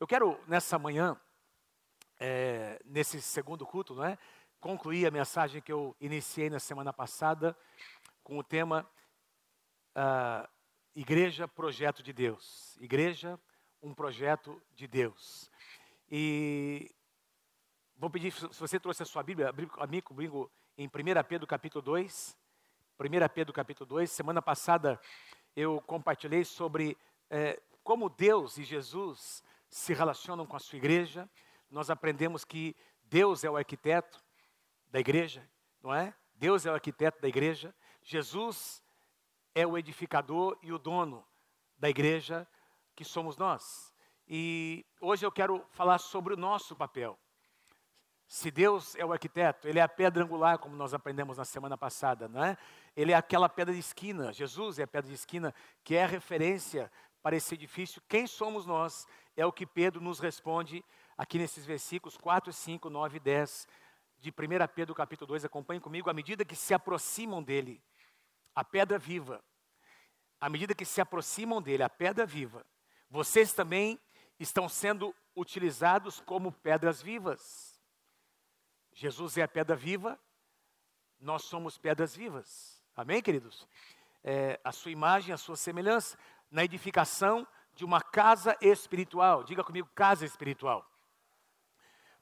Eu quero, nessa manhã, é, nesse segundo culto, não é? concluir a mensagem que eu iniciei na semana passada com o tema uh, Igreja, Projeto de Deus. Igreja, um projeto de Deus. E vou pedir, se você trouxe a sua Bíblia, abrir comigo em 1 Pedro capítulo 2. 1 Pedro capítulo 2. Semana passada eu compartilhei sobre é, como Deus e Jesus se relacionam com a sua igreja. Nós aprendemos que Deus é o arquiteto da igreja, não é? Deus é o arquiteto da igreja. Jesus é o edificador e o dono da igreja, que somos nós. E hoje eu quero falar sobre o nosso papel. Se Deus é o arquiteto, Ele é a pedra angular, como nós aprendemos na semana passada, não é? Ele é aquela pedra de esquina, Jesus é a pedra de esquina, que é a referência para esse edifício. Quem somos nós? É o que Pedro nos responde aqui nesses versículos 4, 5, 9 e 10 de 1 Pedro capítulo 2. Acompanhe comigo, à medida que se aproximam dele, a pedra viva, à medida que se aproximam dele, a pedra viva, vocês também estão sendo utilizados como pedras vivas. Jesus é a pedra viva, nós somos pedras vivas. Amém, queridos? É, a sua imagem, a sua semelhança, na edificação de uma casa espiritual. Diga comigo, casa espiritual.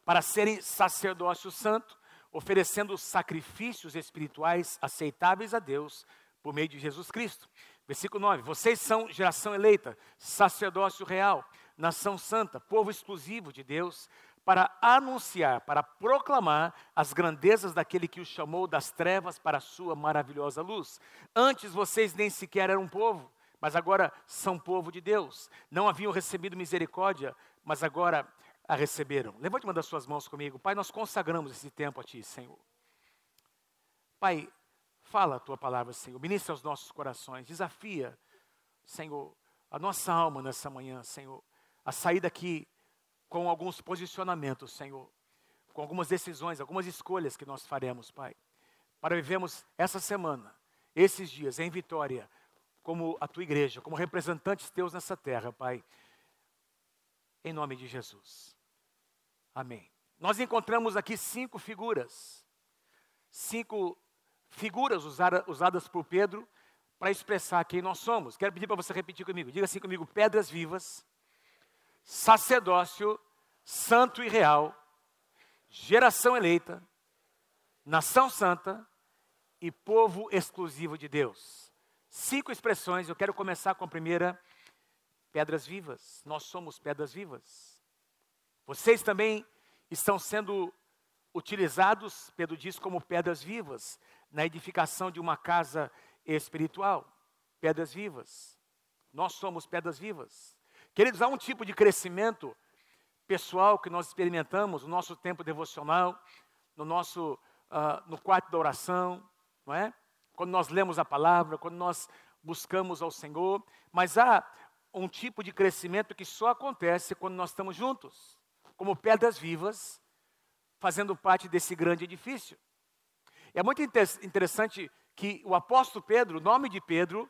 Para serem sacerdócio santo, oferecendo sacrifícios espirituais aceitáveis a Deus por meio de Jesus Cristo. Versículo 9: Vocês são geração eleita, sacerdócio real, nação santa, povo exclusivo de Deus, para anunciar, para proclamar as grandezas daquele que os chamou das trevas para a sua maravilhosa luz. Antes vocês nem sequer eram povo, mas agora são povo de Deus. Não haviam recebido misericórdia, mas agora a receberam. Levante uma das suas mãos comigo. Pai, nós consagramos esse tempo a Ti, Senhor. Pai, Fala a tua palavra, Senhor. Ministra aos nossos corações. Desafia, Senhor, a nossa alma nessa manhã, Senhor. A sair daqui com alguns posicionamentos, Senhor. Com algumas decisões, algumas escolhas que nós faremos, Pai. Para vivermos essa semana, esses dias, em vitória, como a tua igreja, como representantes teus nessa terra, Pai. Em nome de Jesus. Amém. Nós encontramos aqui cinco figuras, cinco figuras usada, usadas por Pedro para expressar quem nós somos. Quero pedir para você repetir comigo. Diga assim comigo: pedras vivas, sacerdócio, santo e real, geração eleita, nação santa e povo exclusivo de Deus. Cinco expressões, eu quero começar com a primeira: pedras vivas. Nós somos pedras vivas. Vocês também estão sendo utilizados, Pedro diz, como pedras vivas na edificação de uma casa espiritual. Pedras vivas. Nós somos pedras vivas. Queridos, há um tipo de crescimento pessoal que nós experimentamos no nosso tempo devocional, no nosso uh, no quarto da oração, não é? Quando nós lemos a palavra, quando nós buscamos ao Senhor, mas há um tipo de crescimento que só acontece quando nós estamos juntos, como pedras vivas, fazendo parte desse grande edifício. É muito interessante que o apóstolo Pedro, o nome de Pedro,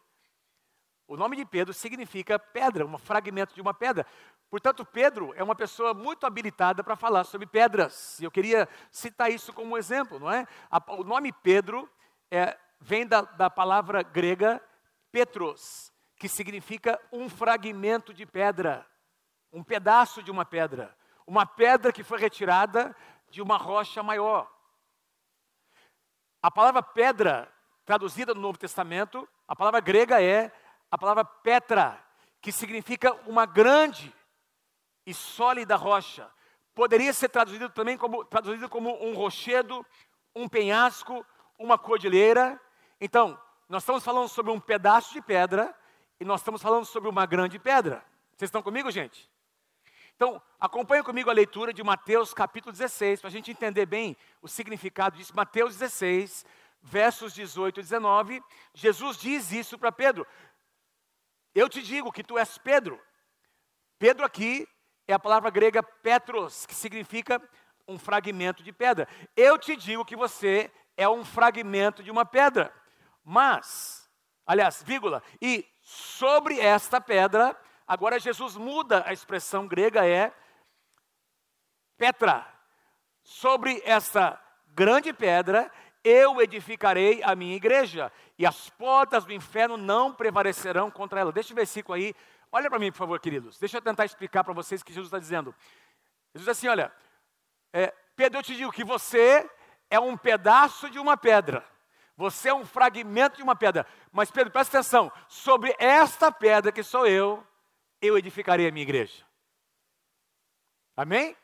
o nome de Pedro significa pedra, um fragmento de uma pedra. Portanto, Pedro é uma pessoa muito habilitada para falar sobre pedras. Eu queria citar isso como exemplo, não é? O nome Pedro é, vem da, da palavra grega Petros, que significa um fragmento de pedra, um pedaço de uma pedra, uma pedra que foi retirada de uma rocha maior. A palavra pedra, traduzida no Novo Testamento, a palavra grega é a palavra petra, que significa uma grande e sólida rocha. Poderia ser traduzido também como, traduzido como um rochedo, um penhasco, uma cordilheira. Então, nós estamos falando sobre um pedaço de pedra e nós estamos falando sobre uma grande pedra. Vocês estão comigo, gente? Então, acompanhe comigo a leitura de Mateus capítulo 16, para a gente entender bem o significado disso. Mateus 16, versos 18 e 19. Jesus diz isso para Pedro: Eu te digo que tu és Pedro. Pedro aqui é a palavra grega Petros, que significa um fragmento de pedra. Eu te digo que você é um fragmento de uma pedra. Mas, aliás, vírgula, e sobre esta pedra agora Jesus muda a expressão grega, é Petra. Sobre essa grande pedra eu edificarei a minha igreja, e as portas do inferno não prevalecerão contra ela. Deixa o versículo aí. Olha para mim, por favor, queridos. Deixa eu tentar explicar para vocês o que Jesus está dizendo. Jesus diz assim: olha, é, Pedro, eu te digo que você é um pedaço de uma pedra. Você é um fragmento de uma pedra. Mas, Pedro, presta atenção: sobre esta pedra que sou eu, eu edificarei a minha igreja. Amém?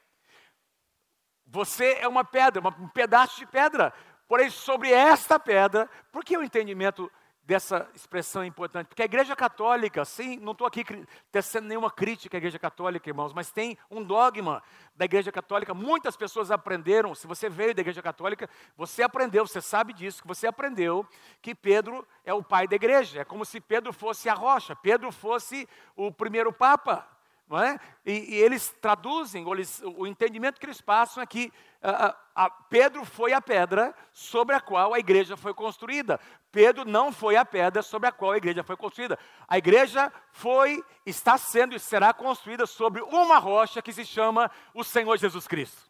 Você é uma pedra, um pedaço de pedra. Porém, sobre esta pedra, por que o entendimento dessa expressão importante? Porque a Igreja Católica, sim, não estou aqui tecendo nenhuma crítica à Igreja Católica, irmãos, mas tem um dogma da Igreja Católica. Muitas pessoas aprenderam, se você veio da Igreja Católica, você aprendeu, você sabe disso, que você aprendeu que Pedro é o pai da igreja. É como se Pedro fosse a rocha, Pedro fosse o primeiro Papa. Não é? e, e eles traduzem, eles, o entendimento que eles passam é que uh, Pedro foi a pedra sobre a qual a igreja foi construída. Pedro não foi a pedra sobre a qual a igreja foi construída. A igreja foi, está sendo e será construída sobre uma rocha que se chama o Senhor Jesus Cristo.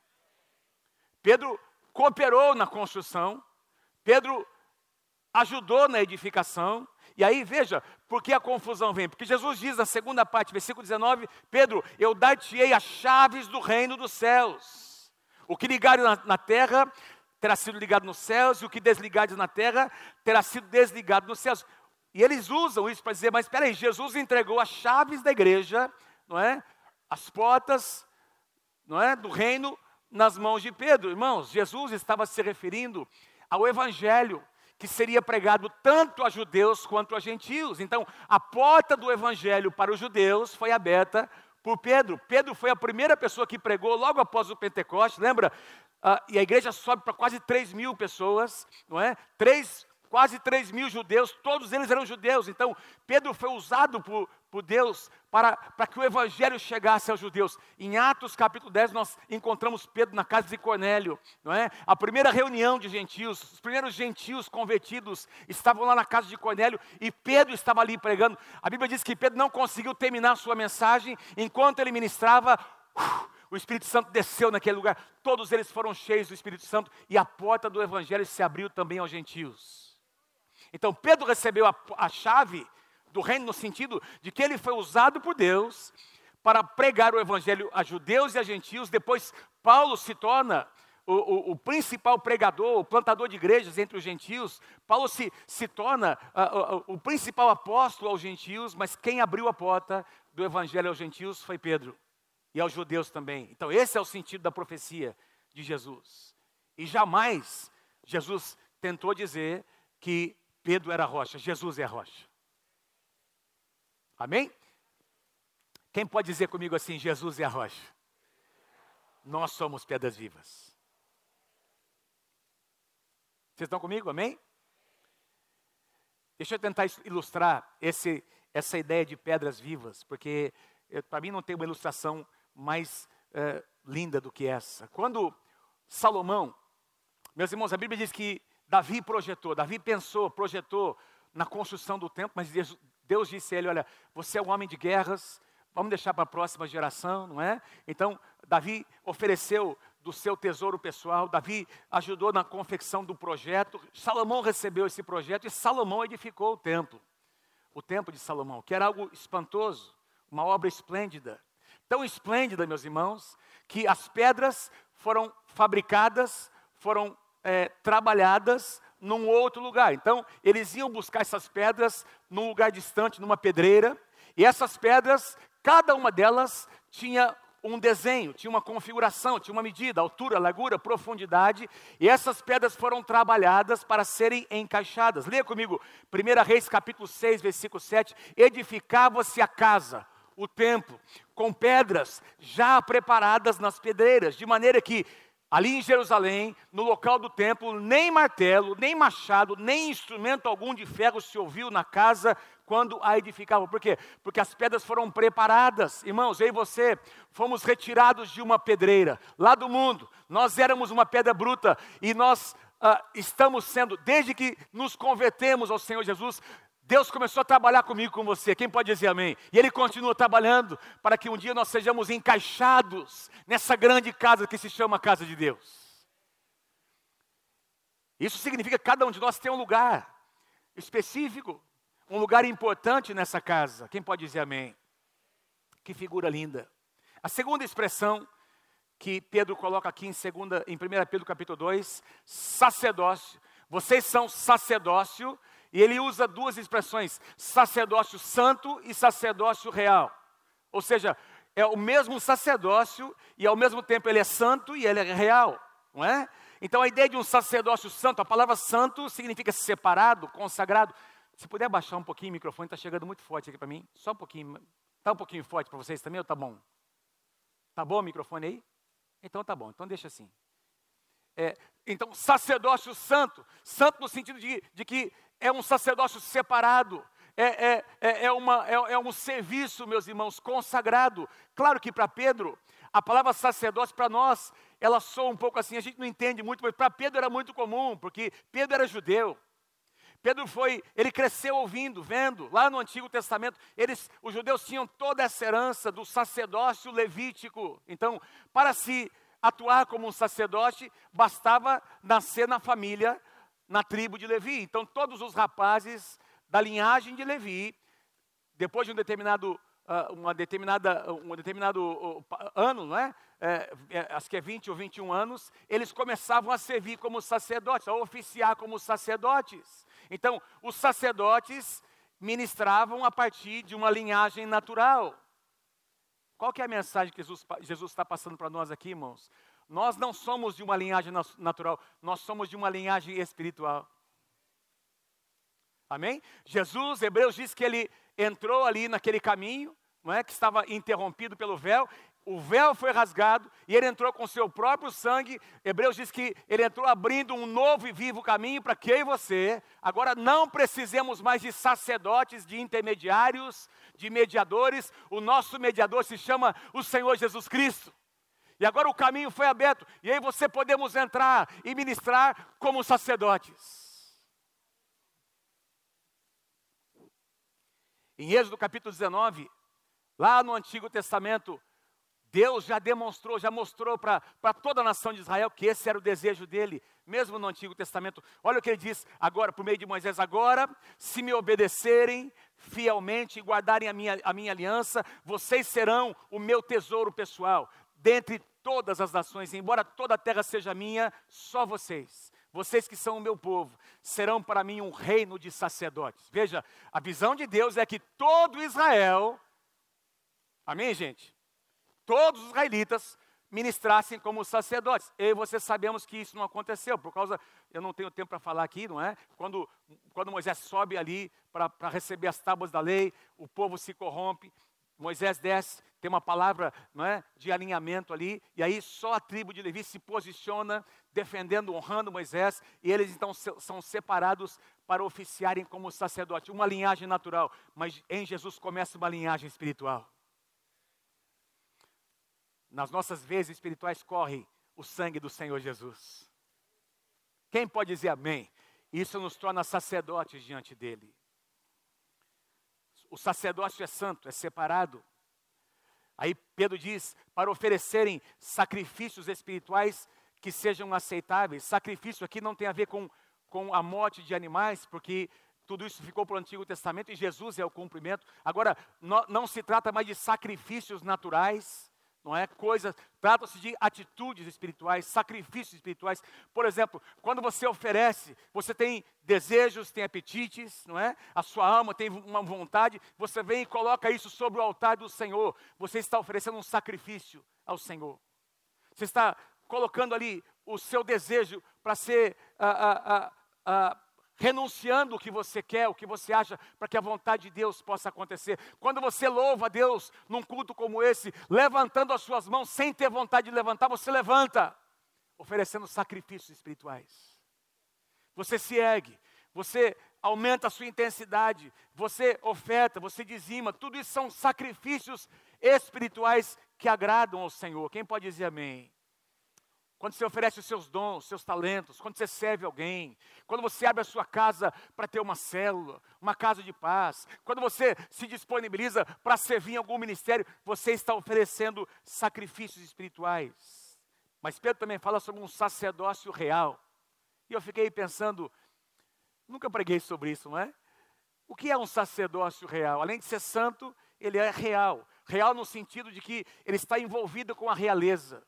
Pedro cooperou na construção, Pedro ajudou na edificação, e aí veja, por que a confusão vem? Porque Jesus diz na segunda parte, versículo 19: Pedro, eu dar-te-ei as chaves do reino dos céus. O que ligares na, na terra terá sido ligado nos céus, e o que desligares na terra terá sido desligado nos céus. E eles usam isso para dizer, mas espera aí, Jesus entregou as chaves da igreja, não é? As portas, não é, do reino nas mãos de Pedro. Irmãos, Jesus estava se referindo ao evangelho que seria pregado tanto a judeus quanto a gentios. Então, a porta do evangelho para os judeus foi aberta por Pedro. Pedro foi a primeira pessoa que pregou logo após o Pentecostes, lembra? Uh, e a igreja sobe para quase 3 mil pessoas, não é? 3 quase 3 mil judeus, todos eles eram judeus. Então, Pedro foi usado por, por Deus para, para que o evangelho chegasse aos judeus. Em Atos capítulo 10, nós encontramos Pedro na casa de Cornélio, não é? A primeira reunião de gentios, os primeiros gentios convertidos estavam lá na casa de Cornélio e Pedro estava ali pregando. A Bíblia diz que Pedro não conseguiu terminar sua mensagem enquanto ele ministrava. Uh, o Espírito Santo desceu naquele lugar, todos eles foram cheios do Espírito Santo e a porta do Evangelho se abriu também aos gentios. Então Pedro recebeu a, a chave do reino no sentido de que ele foi usado por Deus para pregar o evangelho a judeus e a gentios. Depois Paulo se torna o, o, o, principal pregador, o plantador de igrejas entre os gentios. Paulo se, se torna o principal apóstolo aos gentios, mas quem abriu a porta do evangelho aos gentios foi Pedro e aos judeus também. Então, esse é o sentido da profecia de Jesus. E jamais Jesus tentou dizer que Pedro era a rocha, Jesus é a rocha. Amém? Quem pode dizer comigo assim: Jesus é a rocha? Nós somos pedras vivas. Vocês estão comigo? Amém? Deixa eu tentar ilustrar esse, essa ideia de pedras vivas, porque para mim não tem uma ilustração mais uh, linda do que essa. Quando Salomão, meus irmãos, a Bíblia diz que Davi projetou, Davi pensou, projetou na construção do templo, mas Deus, Deus disse a ele: Olha, você é um homem de guerras, vamos deixar para a próxima geração, não é? Então, Davi ofereceu do seu tesouro pessoal, Davi ajudou na confecção do projeto, Salomão recebeu esse projeto e Salomão edificou o templo, o templo de Salomão, que era algo espantoso, uma obra esplêndida, tão esplêndida, meus irmãos, que as pedras foram fabricadas, foram é, trabalhadas num outro lugar. Então, eles iam buscar essas pedras num lugar distante, numa pedreira, e essas pedras, cada uma delas tinha um desenho, tinha uma configuração, tinha uma medida, altura, largura, profundidade, e essas pedras foram trabalhadas para serem encaixadas. Leia comigo, 1 Reis capítulo 6, versículo 7, edificava-se a casa, o templo, com pedras já preparadas nas pedreiras, de maneira que ali em Jerusalém, no local do templo, nem martelo, nem machado, nem instrumento algum de ferro se ouviu na casa quando a edificavam. Por quê? Porque as pedras foram preparadas. Irmãos, eu e você fomos retirados de uma pedreira, lá do mundo. Nós éramos uma pedra bruta e nós uh, estamos sendo, desde que nos convertemos ao Senhor Jesus, Deus começou a trabalhar comigo, com você. Quem pode dizer amém? E Ele continua trabalhando para que um dia nós sejamos encaixados nessa grande casa que se chama Casa de Deus. Isso significa que cada um de nós tem um lugar específico, um lugar importante nessa casa. Quem pode dizer amém? Que figura linda. A segunda expressão que Pedro coloca aqui em, segunda, em 1 Pedro capítulo 2, sacerdócio. Vocês são sacerdócio e ele usa duas expressões: sacerdócio santo e sacerdócio real. Ou seja, é o mesmo sacerdócio e ao mesmo tempo ele é santo e ele é real, não é? Então a ideia de um sacerdócio santo, a palavra santo significa separado, consagrado. Se puder baixar um pouquinho o microfone, está chegando muito forte aqui para mim. Só um pouquinho. Está um pouquinho forte para vocês também ou está bom? Está bom o microfone aí? Então tá bom, então deixa assim. É, então, sacerdócio santo, santo no sentido de, de que é um sacerdócio separado, é, é, é, é uma, é, é um serviço, meus irmãos, consagrado. Claro que para Pedro, a palavra sacerdócio para nós, ela soa um pouco assim, a gente não entende muito, mas para Pedro era muito comum, porque Pedro era judeu. Pedro foi, ele cresceu ouvindo, vendo, lá no Antigo Testamento, eles, os judeus tinham toda essa herança do sacerdócio levítico. Então, para se atuar como um sacerdote, bastava nascer na família na tribo de Levi. Então, todos os rapazes da linhagem de Levi, depois de um determinado, uh, uma determinada, um determinado ano, não é? É, é, acho que é 20 ou 21 anos, eles começavam a servir como sacerdotes, a oficiar como sacerdotes. Então, os sacerdotes ministravam a partir de uma linhagem natural. Qual que é a mensagem que Jesus está passando para nós aqui, irmãos? Nós não somos de uma linhagem natural, nós somos de uma linhagem espiritual. Amém? Jesus, Hebreus diz que ele entrou ali naquele caminho, não é, que estava interrompido pelo véu, o véu foi rasgado e ele entrou com seu próprio sangue. Hebreus diz que ele entrou abrindo um novo e vivo caminho para que eu e você agora não precisemos mais de sacerdotes, de intermediários, de mediadores. O nosso mediador se chama o Senhor Jesus Cristo. E agora o caminho foi aberto. E aí você podemos entrar e ministrar como sacerdotes. Em Êxodo capítulo 19, lá no Antigo Testamento, Deus já demonstrou, já mostrou para toda a nação de Israel que esse era o desejo dele, mesmo no Antigo Testamento. Olha o que ele diz agora, por meio de Moisés: agora, se me obedecerem fielmente e guardarem a minha, a minha aliança, vocês serão o meu tesouro pessoal dentre todas as nações, embora toda a terra seja minha, só vocês, vocês que são o meu povo, serão para mim um reino de sacerdotes. Veja, a visão de Deus é que todo Israel, amém, gente? Todos os israelitas ministrassem como sacerdotes. Eu e você sabemos que isso não aconteceu, por causa, eu não tenho tempo para falar aqui, não é? Quando, quando Moisés sobe ali para receber as tábuas da lei, o povo se corrompe, Moisés desce, tem uma palavra não é, de alinhamento ali, e aí só a tribo de Levi se posiciona defendendo, honrando Moisés, e eles então são separados para oficiarem como sacerdote, uma linhagem natural, mas em Jesus começa uma linhagem espiritual. Nas nossas vezes espirituais corre o sangue do Senhor Jesus. Quem pode dizer amém? Isso nos torna sacerdotes diante dele. O sacerdócio é santo, é separado. Aí Pedro diz: para oferecerem sacrifícios espirituais que sejam aceitáveis. Sacrifício aqui não tem a ver com, com a morte de animais, porque tudo isso ficou para o Antigo Testamento e Jesus é o cumprimento. Agora, não, não se trata mais de sacrifícios naturais, não é? Coisas, trata-se de atitudes espirituais, sacrifícios espirituais. Por exemplo, quando você oferece, você tem desejos, tem apetites, não é? A sua alma tem uma vontade, você vem e coloca isso sobre o altar do Senhor. Você está oferecendo um sacrifício ao Senhor. Você está colocando ali o seu desejo para ser ah, ah, ah, renunciando o que você quer, o que você acha, para que a vontade de Deus possa acontecer. Quando você louva a Deus num culto como esse, levantando as suas mãos sem ter vontade de levantar, você levanta, oferecendo sacrifícios espirituais. Você se ergue, você aumenta a sua intensidade, você oferta, você dizima, tudo isso são sacrifícios espirituais que agradam ao Senhor. Quem pode dizer amém? Quando você oferece os seus dons, os seus talentos, quando você serve alguém, quando você abre a sua casa para ter uma célula, uma casa de paz, quando você se disponibiliza para servir em algum ministério, você está oferecendo sacrifícios espirituais. Mas Pedro também fala sobre um sacerdócio real. E eu fiquei pensando, nunca preguei sobre isso, não é? O que é um sacerdócio real? Além de ser santo, ele é real. Real no sentido de que ele está envolvido com a realeza.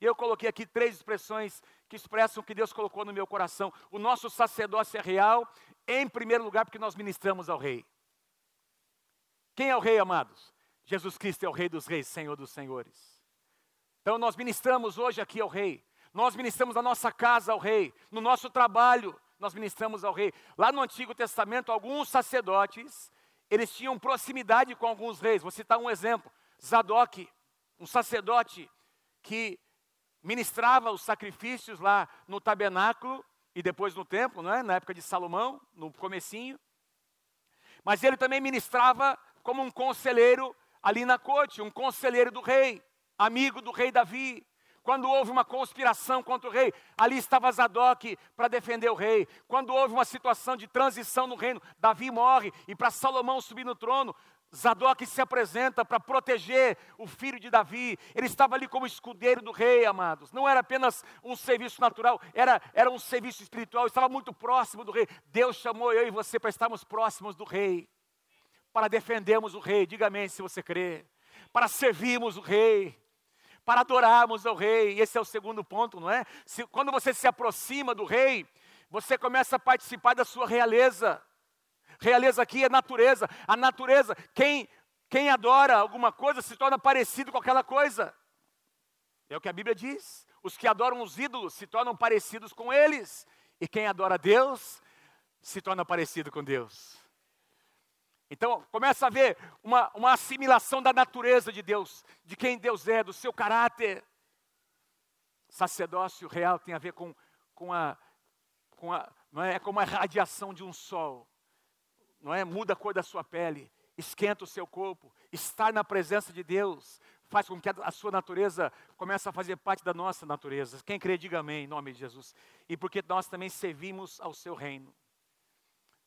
E eu coloquei aqui três expressões que expressam o que Deus colocou no meu coração. O nosso sacerdócio é real, em primeiro lugar, porque nós ministramos ao Rei. Quem é o Rei, amados? Jesus Cristo é o Rei dos Reis, Senhor dos Senhores. Então nós ministramos hoje aqui ao Rei. Nós ministramos na nossa casa ao Rei, no nosso trabalho, nós ministramos ao Rei. Lá no Antigo Testamento, alguns sacerdotes, eles tinham proximidade com alguns reis. Vou citar um exemplo: Zadok, um sacerdote que ministrava os sacrifícios lá no tabernáculo e depois no templo, não é? na época de Salomão, no comecinho. Mas ele também ministrava como um conselheiro ali na corte, um conselheiro do rei, amigo do rei Davi. Quando houve uma conspiração contra o rei, ali estava Zadok para defender o rei. Quando houve uma situação de transição no reino, Davi morre e para Salomão subir no trono, Zadok se apresenta para proteger o filho de Davi. Ele estava ali como escudeiro do rei, amados. Não era apenas um serviço natural, era, era um serviço espiritual. Estava muito próximo do rei. Deus chamou eu e você para estarmos próximos do rei, para defendermos o rei. Diga amém se você crê. Para servirmos o rei para adorarmos ao rei. Esse é o segundo ponto, não é? Se, quando você se aproxima do rei, você começa a participar da sua realeza. Realeza aqui é natureza. A natureza, quem, quem adora alguma coisa se torna parecido com aquela coisa. É o que a Bíblia diz. Os que adoram os ídolos se tornam parecidos com eles. E quem adora Deus se torna parecido com Deus. Então começa a haver uma, uma assimilação da natureza de Deus, de quem Deus é, do seu caráter. Sacerdócio real tem a ver com, com a, com a não é? é como a radiação de um sol, não é? Muda a cor da sua pele, esquenta o seu corpo, estar na presença de Deus faz com que a, sua natureza comece a fazer parte da nossa natureza. Quem crê, diga amém, em nome de Jesus. E porque nós também servimos ao seu reino.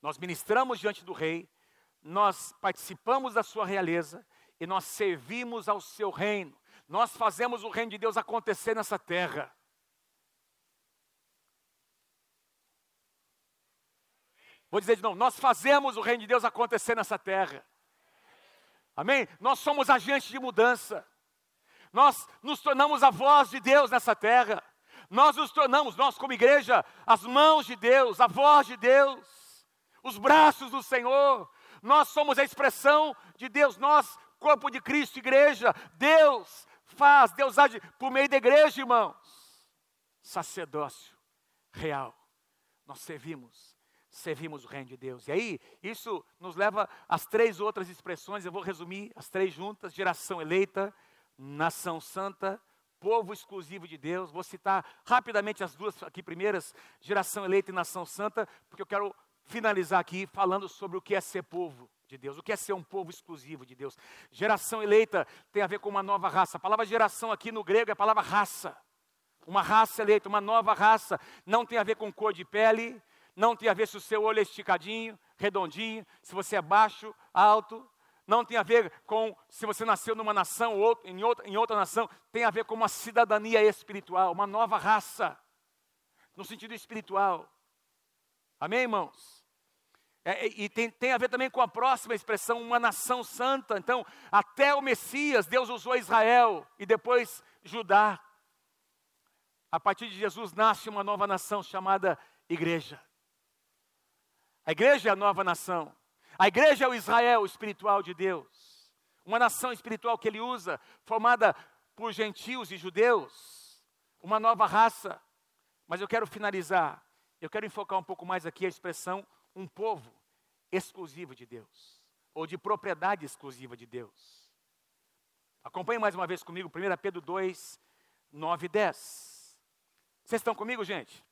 Nós ministramos diante do rei, nós participamos da sua realeza e nós servimos ao seu reino. Nós fazemos o reino de Deus acontecer nessa terra. Vou dizer de novo, nós fazemos o reino de Deus acontecer nessa terra. Amém? Nós somos agentes de mudança. Nós nos tornamos a voz de Deus nessa terra. Nós nos tornamos, nós como igreja, as mãos de Deus, a voz de Deus, os braços do Senhor, nós somos a expressão de Deus, nós, corpo de Cristo, igreja, Deus faz, Deus age por meio da igreja, irmãos. Sacerdócio real. Nós servimos, servimos o reino de Deus. E aí, isso nos leva às três outras expressões, eu vou resumir as três juntas: geração eleita, nação santa, povo exclusivo de Deus. Vou citar rapidamente as duas aqui primeiras, geração eleita e nação santa, porque eu quero finalizar aqui falando sobre o que é ser povo de Deus, o que é ser um povo exclusivo de Deus. Geração eleita tem a ver com uma nova raça. A palavra geração aqui no grego é a palavra raça. Uma raça eleita, uma nova raça. Não tem a ver com cor de pele, não tem a ver se o seu olho é esticadinho, redondinho, se você é baixo, alto. Não tem a ver com se você nasceu numa nação ou em outra, em outra nação. Tem a ver com uma cidadania espiritual, uma nova raça, no sentido espiritual. Amém, irmãos? É, e tem, tem, a ver também com a próxima expressão, uma nação santa. Então, até o Messias, Deus usou Israel e depois Judá. A partir de Jesus nasce uma nova nação chamada Igreja. A igreja é a nova nação. A igreja é o Israel espiritual de Deus. Uma nação espiritual que ele usa, formada por gentios e judeus. Uma nova raça. Mas eu quero finalizar. Eu quero enfocar um pouco mais aqui a expressão um povo exclusivo de Deus, ou de propriedade exclusiva de Deus. Acompanhe mais uma vez comigo, 1 Pedro 2, 9 e 10. Vocês estão comigo, gente?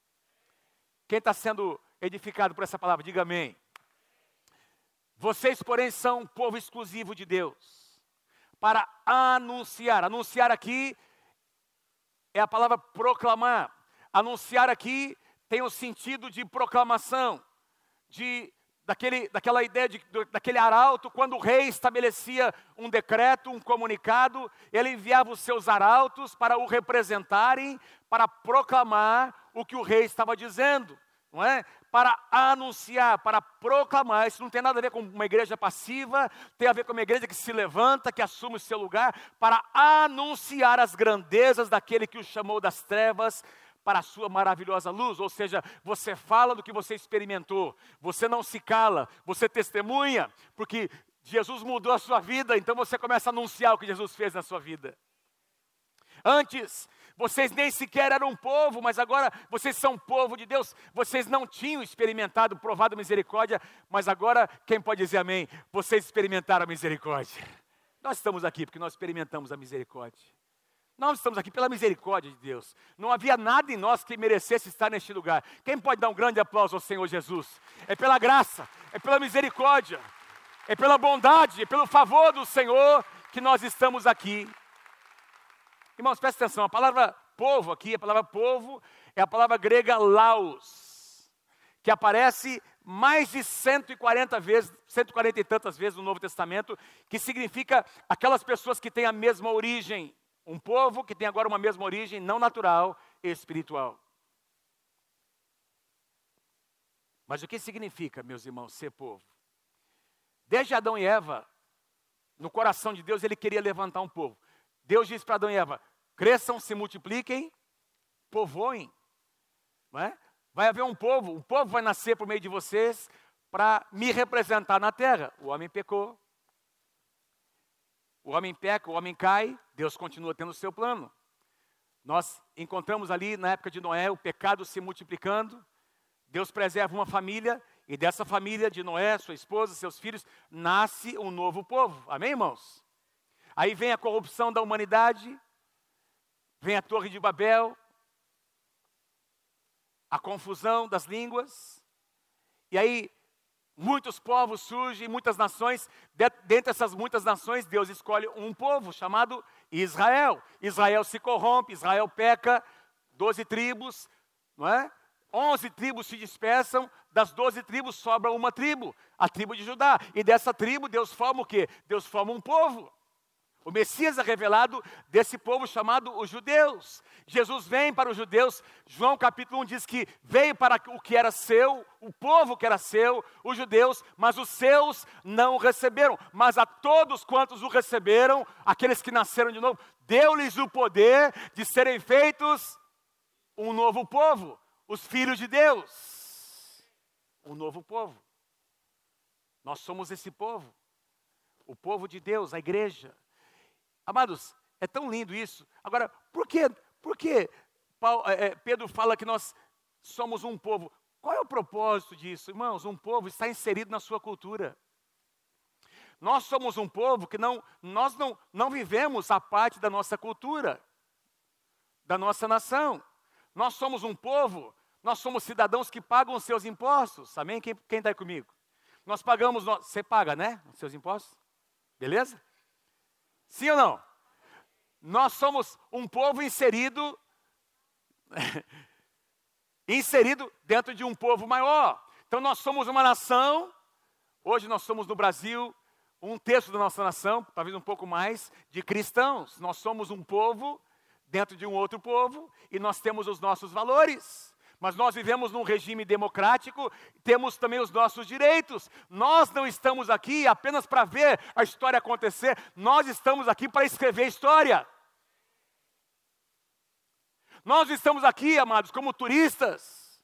Quem está sendo edificado por essa palavra, diga amém. Vocês, porém, são um povo exclusivo de Deus, para anunciar. Anunciar aqui é a palavra proclamar. Anunciar aqui tem o sentido de proclamação, de daquele, daquela ideia de, daquele arauto, quando o rei estabelecia um decreto, um comunicado, ele enviava os seus arautos para o representarem, para proclamar o que o rei estava dizendo, não é? Para anunciar, para proclamar. Isso não tem nada a ver com uma igreja passiva, tem a ver com uma igreja que se levanta, que assume o seu lugar, para anunciar as grandezas daquele que o chamou das trevas para a sua maravilhosa luz, ou seja, você fala do que você experimentou, você não se cala, você testemunha, porque Jesus mudou a sua vida, então você começa a anunciar o que Jesus fez na sua vida. Antes, vocês nem sequer eram povo, mas agora vocês são povo de Deus. Vocês não tinham experimentado, provado misericórdia, mas agora, quem pode dizer amém? Vocês experimentaram a misericórdia. Nós estamos aqui porque nós experimentamos a misericórdia. Nós estamos aqui pela misericórdia de Deus. Não havia nada em nós que merecesse estar neste lugar. Quem pode dar um grande aplauso ao Senhor Jesus? É pela graça, é pela misericórdia, é pela bondade, é pelo favor do Senhor que nós estamos aqui. Irmãos, presta atenção, a palavra povo aqui, a palavra povo, é a palavra grega laos, que aparece mais de 140 vezes, 140 e tantas vezes no Novo Testamento, que significa aquelas pessoas que têm a mesma origem um povo que tem agora uma mesma origem não natural e espiritual. Mas o que significa, meus irmãos, ser povo? Desde Adão e Eva, no coração de Deus, ele queria levantar um povo. Deus disse para Adão e Eva: cresçam, se multipliquem, povoem. É? Vai haver um povo, um povo vai nascer por meio de vocês para me representar na terra. O homem pecou, o homem peca, o homem cai, Deus continua tendo o seu plano. Nós encontramos ali na época de Noé o pecado se multiplicando, Deus preserva uma família, e dessa família de Noé, sua esposa, seus filhos, nasce um novo povo. Amém, irmãos? Aí vem a corrupção da humanidade, vem a Torre de Babel, a confusão das línguas, e aí Muitos povos surgem, muitas nações. Dentre essas muitas nações, Deus escolhe um povo chamado Israel. Israel se corrompe, Israel peca, doze tribos, não é? Onze tribos se dispersam, das doze tribos sobra uma tribo, a tribo de Judá. E dessa tribo Deus forma o quê? Deus forma um povo. O Messias é revelado desse povo chamado os judeus. Jesus vem para os judeus, João capítulo 1 diz que veio para o que era seu, o povo que era seu, os judeus, mas os seus não o receberam. Mas a todos quantos o receberam, aqueles que nasceram de novo, deu-lhes o poder de serem feitos um novo povo, os filhos de Deus. Um novo povo. Nós somos esse povo, o povo de Deus, a igreja. Amados, é tão lindo isso. Agora, por que, por que é, é, Pedro fala que nós somos um povo? Qual é o propósito disso? Irmãos, um povo está inserido na sua cultura. Nós somos um povo que não, nós não, não vivemos a parte da nossa cultura, da nossa nação. Nós somos um povo, nós somos cidadãos que pagam os seus impostos. Amém? Quem está aí comigo? Nós pagamos, você paga, né? Os seus impostos? Beleza? Sim ou não? Nós somos um povo inserido inserido dentro de um povo maior. Então nós somos uma nação, hoje nós somos no Brasil um terço da nossa nação, talvez um pouco mais, de cristãos. Nós somos um povo dentro de um outro povo e nós temos os nossos valores mas nós vivemos num regime democrático, temos também os nossos direitos. Nós não estamos aqui apenas para ver a história acontecer, nós estamos aqui para escrever história. Nós estamos aqui, amados, como turistas,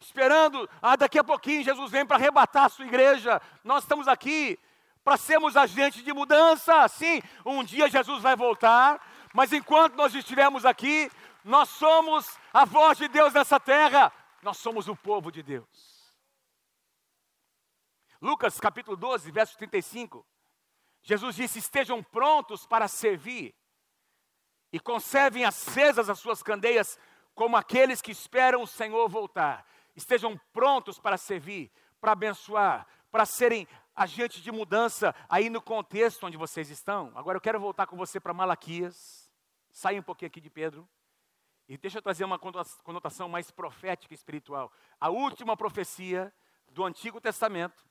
esperando, ah, daqui a pouquinho Jesus vem para arrebatar a sua igreja. Nós estamos aqui para sermos agentes de mudança. Sim, um dia Jesus vai voltar, mas enquanto nós estivermos aqui, nós somos a voz de Deus nessa terra, nós somos o povo de Deus. Lucas capítulo 12, verso 35. Jesus disse: Estejam prontos para servir e conservem acesas as suas candeias, como aqueles que esperam o Senhor voltar. Estejam prontos para servir, para abençoar, para serem agentes de mudança aí no contexto onde vocês estão. Agora eu quero voltar com você para Malaquias. Saia um pouquinho aqui de Pedro. E deixa eu trazer uma conotação mais profética e espiritual. A última profecia do Antigo Testamento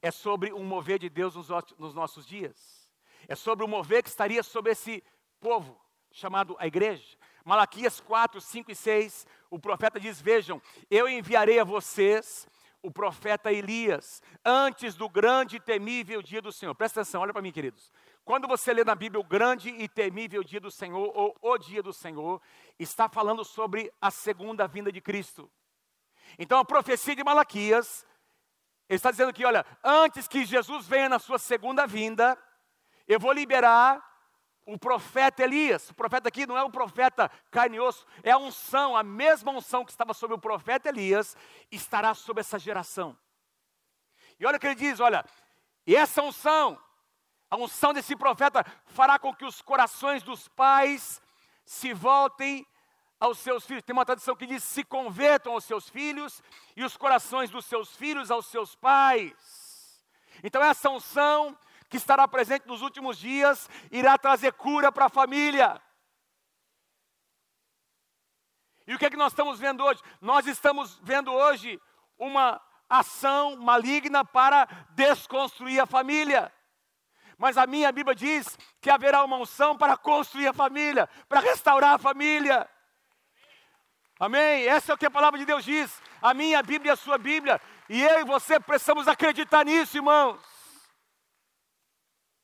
é sobre um mover de Deus nos nossos dias. É sobre o mover que estaria sobre esse povo, chamado a igreja. Malaquias 4, 5 e 6, o profeta diz: Vejam, eu enviarei a vocês o profeta Elias, antes do grande e temível dia do Senhor. Presta atenção, olha para mim, queridos. Quando você lê na Bíblia o grande e temível dia do Senhor, ou o dia do Senhor, está falando sobre a segunda vinda de Cristo. Então a profecia de Malaquias, está dizendo que, olha, antes que Jesus venha na sua segunda vinda, eu vou liberar o profeta Elias. O profeta aqui não é o profeta carne e osso, é a unção, a mesma unção que estava sobre o profeta Elias, estará sobre essa geração. E olha o que ele diz: olha, e essa unção a unção desse profeta fará com que os corações dos pais se voltem aos seus filhos. Tem uma tradição que diz: se convertam aos seus filhos e os corações dos seus filhos aos seus pais. Então, essa unção que estará presente nos últimos dias irá trazer cura para a família. E o que é que nós estamos vendo hoje? Nós estamos vendo hoje uma ação maligna para desconstruir a família. Mas a minha Bíblia diz que haverá uma unção para construir a família, para restaurar a família. Amém? Essa é o que a palavra de Deus diz. A minha Bíblia e a sua Bíblia. E eu e você precisamos acreditar nisso, irmãos.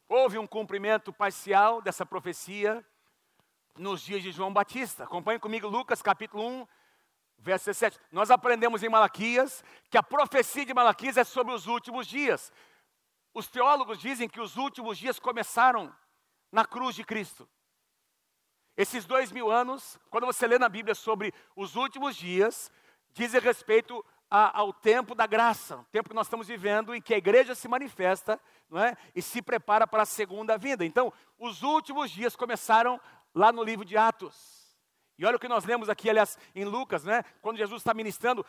Houve um cumprimento parcial dessa profecia nos dias de João Batista. Acompanhe comigo Lucas capítulo 1, verso 17. Nós aprendemos em Malaquias que a profecia de Malaquias é sobre os últimos dias. Os teólogos dizem que os últimos dias começaram na cruz de Cristo. Esses dois mil anos, quando você lê na Bíblia sobre os últimos dias, dizem respeito a, ao tempo da graça, o tempo que nós estamos vivendo em que a igreja se manifesta não é? e se prepara para a segunda vinda. Então, os últimos dias começaram lá no livro de Atos. E olha o que nós lemos aqui, aliás, em Lucas, né? quando Jesus está ministrando,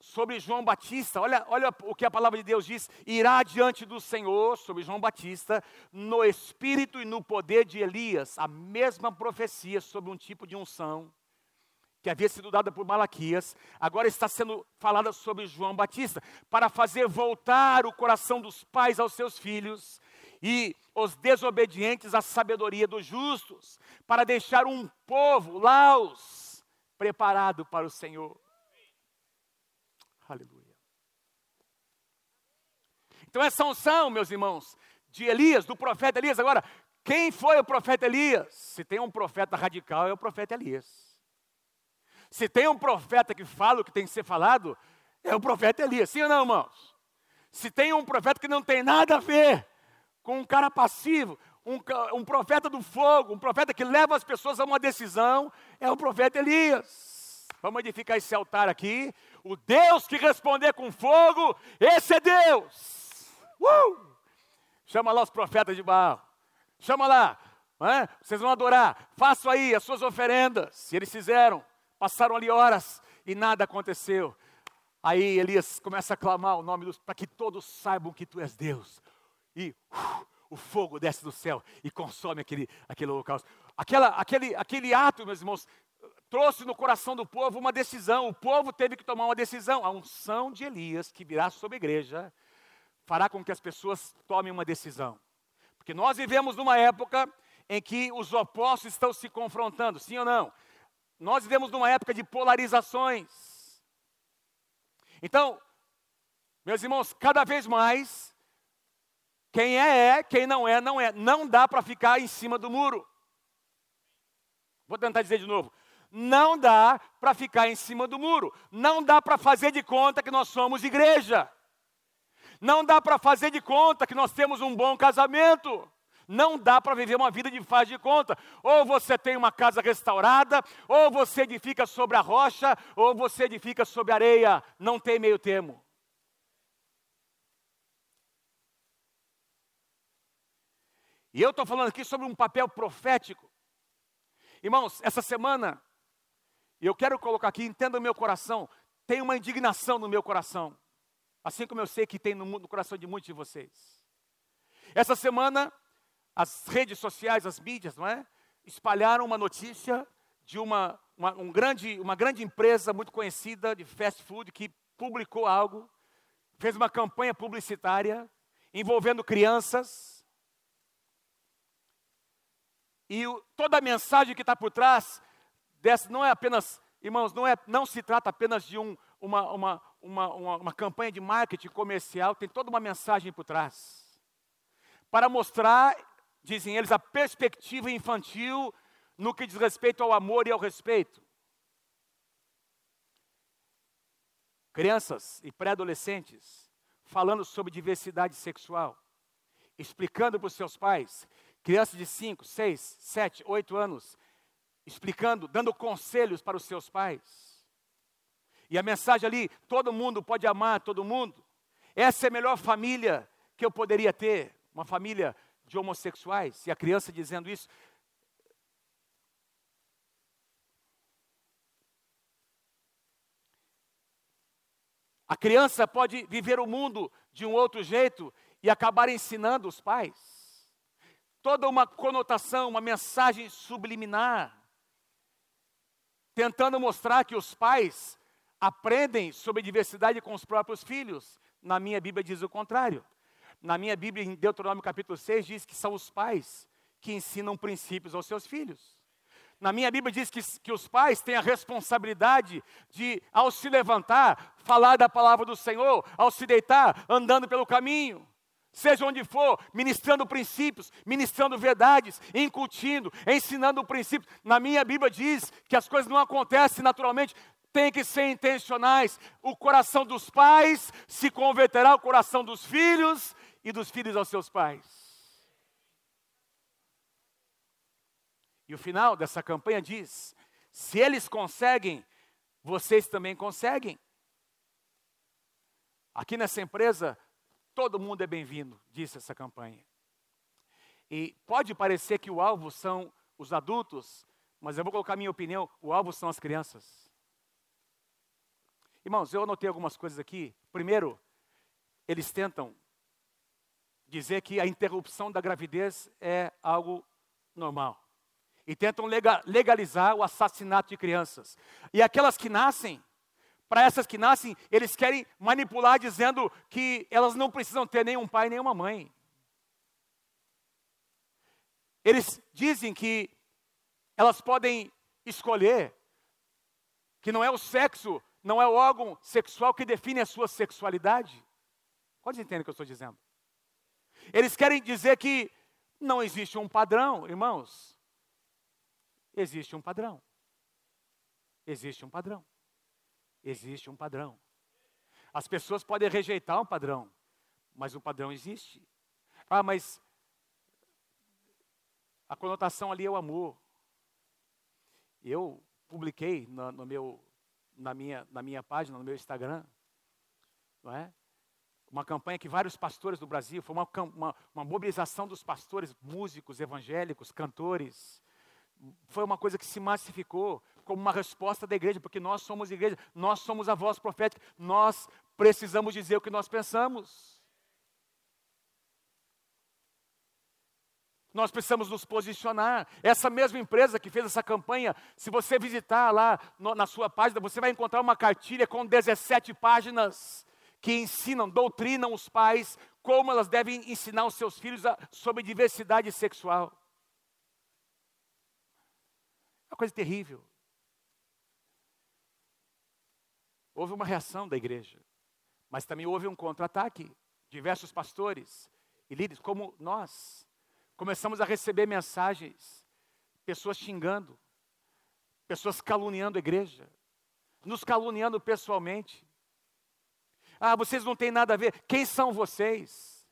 sobre João Batista, olha, olha o que a palavra de Deus diz: irá diante do Senhor, sobre João Batista, no espírito e no poder de Elias, a mesma profecia sobre um tipo de unção que havia sido dada por Malaquias, agora está sendo falada sobre João Batista, para fazer voltar o coração dos pais aos seus filhos e os desobedientes à sabedoria dos justos, para deixar um povo, laos, preparado para o Senhor. Aleluia. Então, essa unção, meus irmãos, de Elias, do profeta Elias. Agora, quem foi o profeta Elias? Se tem um profeta radical, é o profeta Elias. Se tem um profeta que fala o que tem que ser falado, é o profeta Elias. Sim ou não, irmãos? Se tem um profeta que não tem nada a ver com um cara passivo, um, um profeta do fogo, um profeta que leva as pessoas a uma decisão, é o profeta Elias. Vamos edificar esse altar aqui o Deus que responder com fogo, esse é Deus. Uh! Chama lá os profetas de Baal. Chama lá. É? Vocês vão adorar. Façam aí as suas oferendas. E eles fizeram. Passaram ali horas e nada aconteceu. Aí Elias começa a clamar o nome dos para que todos saibam que tu és Deus. E uh, o fogo desce do céu e consome aquele, aquele holocausto. Aquela, aquele, aquele ato, meus irmãos, trouxe no coração do povo uma decisão. O povo teve que tomar uma decisão. A unção de Elias, que virá sobre a igreja, fará com que as pessoas tomem uma decisão. Porque nós vivemos numa época em que os opostos estão se confrontando, sim ou não? Nós vivemos numa época de polarizações. Então, meus irmãos, cada vez mais, quem é, é, quem não é, não é. Não dá para ficar em cima do muro. Vou tentar dizer de novo não dá para ficar em cima do muro. Não dá para fazer de conta que nós somos igreja. Não dá para fazer de conta que nós temos um bom casamento. Não dá para viver uma vida de faz de conta. Ou você tem uma casa restaurada, ou você edifica sobre a rocha, ou você edifica sobre a areia. Não tem meio termo. E eu estou falando aqui sobre um papel profético. Irmãos, essa semana e eu quero colocar aqui, entenda o meu coração, tem uma indignação no meu coração, assim como eu sei que tem no, no coração de muitos de vocês. Essa semana, as redes sociais, as mídias, não é? Espalharam uma notícia de uma, uma, um grande, uma grande empresa muito conhecida de fast food que publicou algo, fez uma campanha publicitária envolvendo crianças. E o, toda a mensagem que está por trás dessa não é apenas, irmãos, não, é, não se trata apenas de um, uma, uma, uma, uma, uma campanha de marketing comercial, tem toda uma mensagem por trás. Para mostrar, dizem eles, a perspectiva infantil no que diz respeito ao amor e ao respeito. Crianças e pré-adolescentes falando sobre diversidade sexual, explicando para os seus pais, crianças de 5, 6, 7, 8 anos, explicando, dando conselhos para os seus pais. E a mensagem ali: todo mundo pode amar todo mundo. Essa é a melhor família que eu poderia ter, uma família de homossexuais. E a criança dizendo isso, A criança pode viver o mundo de um outro jeito e acabar ensinando os pais. Toda uma conotação, uma mensagem subliminar, tentando mostrar que os pais aprendem sobre diversidade com os próprios filhos. Na minha Bíblia diz o contrário. Na minha Bíblia, em Deuteronômio capítulo 6, diz que são os pais que ensinam princípios aos seus filhos. Na minha Bíblia diz que, que os pais têm a responsabilidade de, ao se levantar, falar da palavra do Senhor, ao se deitar, andando pelo caminho, seja onde for, ministrando princípios, ministrando verdades, incutindo, ensinando princípios. Na minha Bíblia diz que as coisas não acontecem naturalmente, tem que ser intencionais. O coração dos pais se converterá ao coração dos filhos e dos filhos aos seus pais. E o final dessa campanha diz: se eles conseguem, vocês também conseguem. Aqui nessa empresa, todo mundo é bem-vindo, disse essa campanha. E pode parecer que o alvo são os adultos, mas eu vou colocar minha opinião: o alvo são as crianças. Irmãos, eu anotei algumas coisas aqui. Primeiro, eles tentam dizer que a interrupção da gravidez é algo normal e tentam legalizar o assassinato de crianças. E aquelas que nascem, para essas que nascem, eles querem manipular dizendo que elas não precisam ter nenhum pai, nenhuma mãe. Eles dizem que elas podem escolher, que não é o sexo, não é o órgão sexual que define a sua sexualidade. Quantos entendem o que eu estou dizendo? Eles querem dizer que não existe um padrão, irmãos. Existe um padrão. Existe um padrão. Existe um padrão. As pessoas podem rejeitar um padrão, mas o padrão existe. Ah, mas a conotação ali é o amor. Eu publiquei no, no meu, na, minha, na minha página, no meu Instagram, não é? uma campanha que vários pastores do Brasil, foi uma, uma, uma mobilização dos pastores, músicos, evangélicos, cantores, foi uma coisa que se massificou como uma resposta da igreja, porque nós somos igreja, nós somos a voz profética, nós precisamos dizer o que nós pensamos. Nós precisamos nos posicionar. Essa mesma empresa que fez essa campanha, se você visitar lá no, na sua página, você vai encontrar uma cartilha com 17 páginas que ensinam, doutrinam os pais como elas devem ensinar os seus filhos a, sobre diversidade sexual. É uma coisa terrível. Houve uma reação da igreja, mas também houve um contra-ataque. Diversos pastores e líderes, como nós, começamos a receber mensagens, pessoas xingando, pessoas caluniando a igreja, nos caluniando pessoalmente. Ah, vocês não têm nada a ver. Quem são vocês?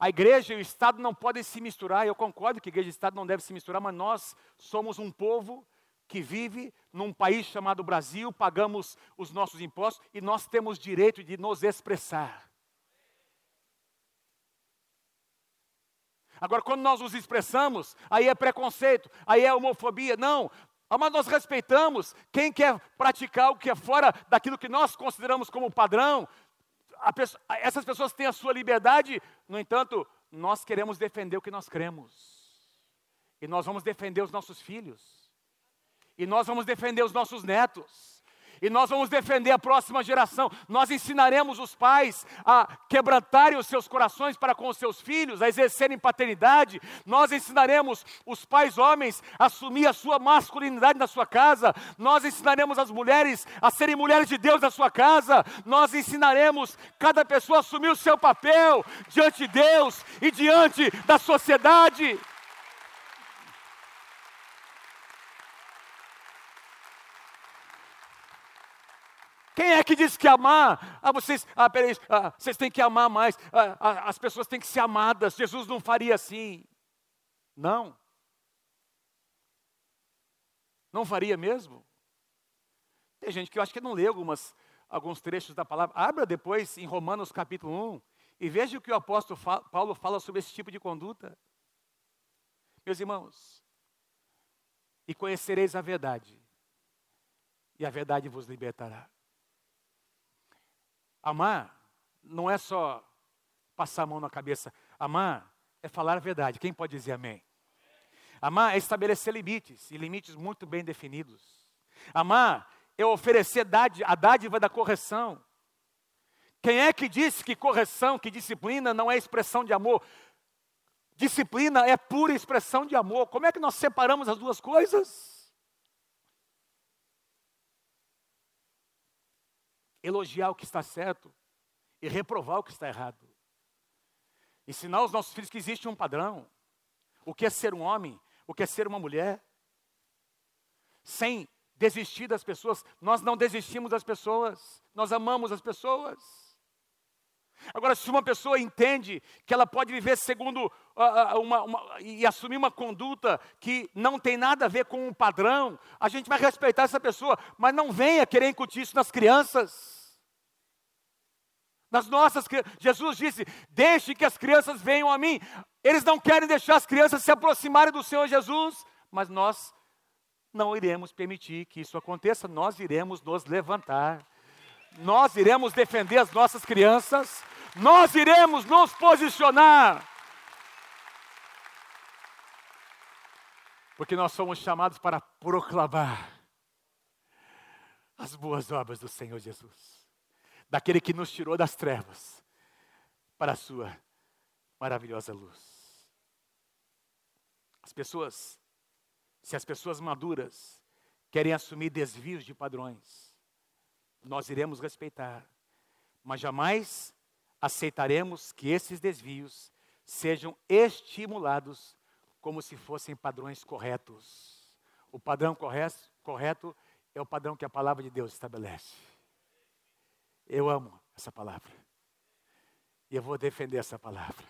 A igreja e o Estado não podem se misturar. Eu concordo que igreja e Estado não devem se misturar, mas nós somos um povo que vive num país chamado Brasil, pagamos os nossos impostos e nós temos direito de nos expressar. Agora, quando nós nos expressamos, aí é preconceito, aí é homofobia. Não, mas nós respeitamos quem quer praticar o que é fora daquilo que nós consideramos como padrão. Pessoa, essas pessoas têm a sua liberdade, no entanto, nós queremos defender o que nós cremos. E nós vamos defender os nossos filhos. E nós vamos defender os nossos netos. E nós vamos defender a próxima geração. Nós ensinaremos os pais a quebrantarem os seus corações para com os seus filhos, a exercerem paternidade. Nós ensinaremos os pais homens a assumir a sua masculinidade na sua casa. Nós ensinaremos as mulheres a serem mulheres de Deus na sua casa. Nós ensinaremos cada pessoa a assumir o seu papel diante de Deus e diante da sociedade. Quem é que diz que amar? Ah, vocês, ah, peraí, ah, vocês têm que amar mais. Ah, ah, as pessoas têm que ser amadas. Jesus não faria assim. Não. Não faria mesmo? Tem gente que eu acho que não lê algumas, alguns trechos da palavra. Abra depois em Romanos capítulo 1 e veja o que o apóstolo Paulo fala sobre esse tipo de conduta. Meus irmãos, e conhecereis a verdade, e a verdade vos libertará. Amar não é só passar a mão na cabeça. Amar é falar a verdade. Quem pode dizer amém? Amar é estabelecer limites, e limites muito bem definidos. Amar é oferecer a dádiva da correção. Quem é que disse que correção, que disciplina não é expressão de amor? Disciplina é pura expressão de amor. Como é que nós separamos as duas coisas? Elogiar o que está certo e reprovar o que está errado. Ensinar aos nossos filhos que existe um padrão. O que é ser um homem, o que é ser uma mulher. Sem desistir das pessoas. Nós não desistimos das pessoas, nós amamos as pessoas. Agora, se uma pessoa entende que ela pode viver segundo uh, uma, uma, e assumir uma conduta que não tem nada a ver com um padrão, a gente vai respeitar essa pessoa, mas não venha querer incutir isso nas crianças. Nas nossas Jesus disse: Deixe que as crianças venham a mim. Eles não querem deixar as crianças se aproximarem do Senhor Jesus, mas nós não iremos permitir que isso aconteça, nós iremos nos levantar. Nós iremos defender as nossas crianças, nós iremos nos posicionar. Porque nós somos chamados para proclamar as boas obras do Senhor Jesus, daquele que nos tirou das trevas para a sua maravilhosa luz. As pessoas, se as pessoas maduras querem assumir desvios de padrões, nós iremos respeitar, mas jamais aceitaremos que esses desvios sejam estimulados como se fossem padrões corretos. O padrão correto é o padrão que a palavra de Deus estabelece. Eu amo essa palavra. E eu vou defender essa palavra.